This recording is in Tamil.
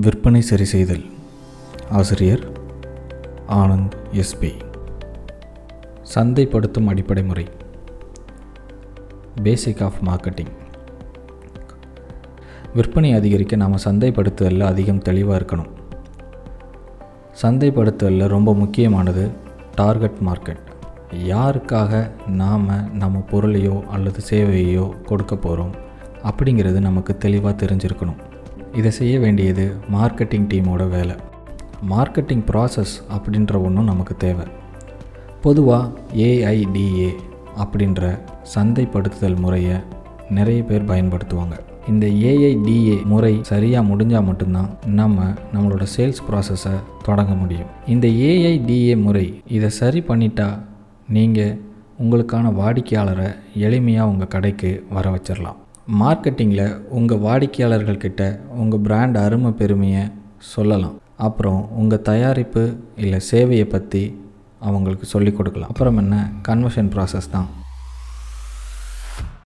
விற்பனை சரி செய்தல். ஆசிரியர் ஆனந்த் எஸ்பி சந்தைப்படுத்தும் அடிப்படை முறை. பேசிக் ஆஃப் மார்க்கெட்டிங் விற்பனை அதிகரிக்க நாம் சந்தைப்படுத்துதலில் அதிகம் தெளிவாக இருக்கணும். சந்தைப்படுத்துதலில் ரொம்ப முக்கியமானது டார்கெட் மார்க்கெட் யாருக்காக நாம் நம்ம பொருளையோ அல்லது சேவையோ கொடுக்க போகிறோம் அப்படிங்கிறது நமக்கு தெளிவாக தெரிஞ்சிருக்கணும். இதை செய்ய வேண்டியது மார்க்கெட்டிங் டீமோட வேலை. மார்க்கெட்டிங் ப்ராசஸ் அப்படின்ற ஒன்றும் நமக்கு தேவை. பொதுவாக ஏஐடிஏ அப்படின்ற சந்தைப்படுத்துதல் முறையை நிறைய பேர் பயன்படுத்துவாங்க. இந்த ஏஐடிஏ முறை சரியாக முடிஞ்சால் மட்டும்தான் நம்ம நம்மளோட சேல்ஸ் ப்ராசஸை தொடங்க முடியும். இந்த ஏஐடிஏ முறை இதை சரி பண்ணிட்டா நீங்கள் உங்களுக்கான வாடிக்கையாளரை எளிமையாக உங்கள் கடைக்கு வர வச்சிடலாம் மார்க்கெட்டிங்கில் உங்கள் வாடிக்கையாளர்கள்கிட்ட உங்கள் பிராண்ட் அருமை பெருமையை சொல்லலாம். அப்புறம் உங்கள் தயாரிப்பு இல்லை சேவையை பற்றி அவங்களுக்கு சொல்லிக் கொடுக்கலாம். அப்புறம் என்ன? கன்வர்ஷன் ப்ராசஸ் தான்.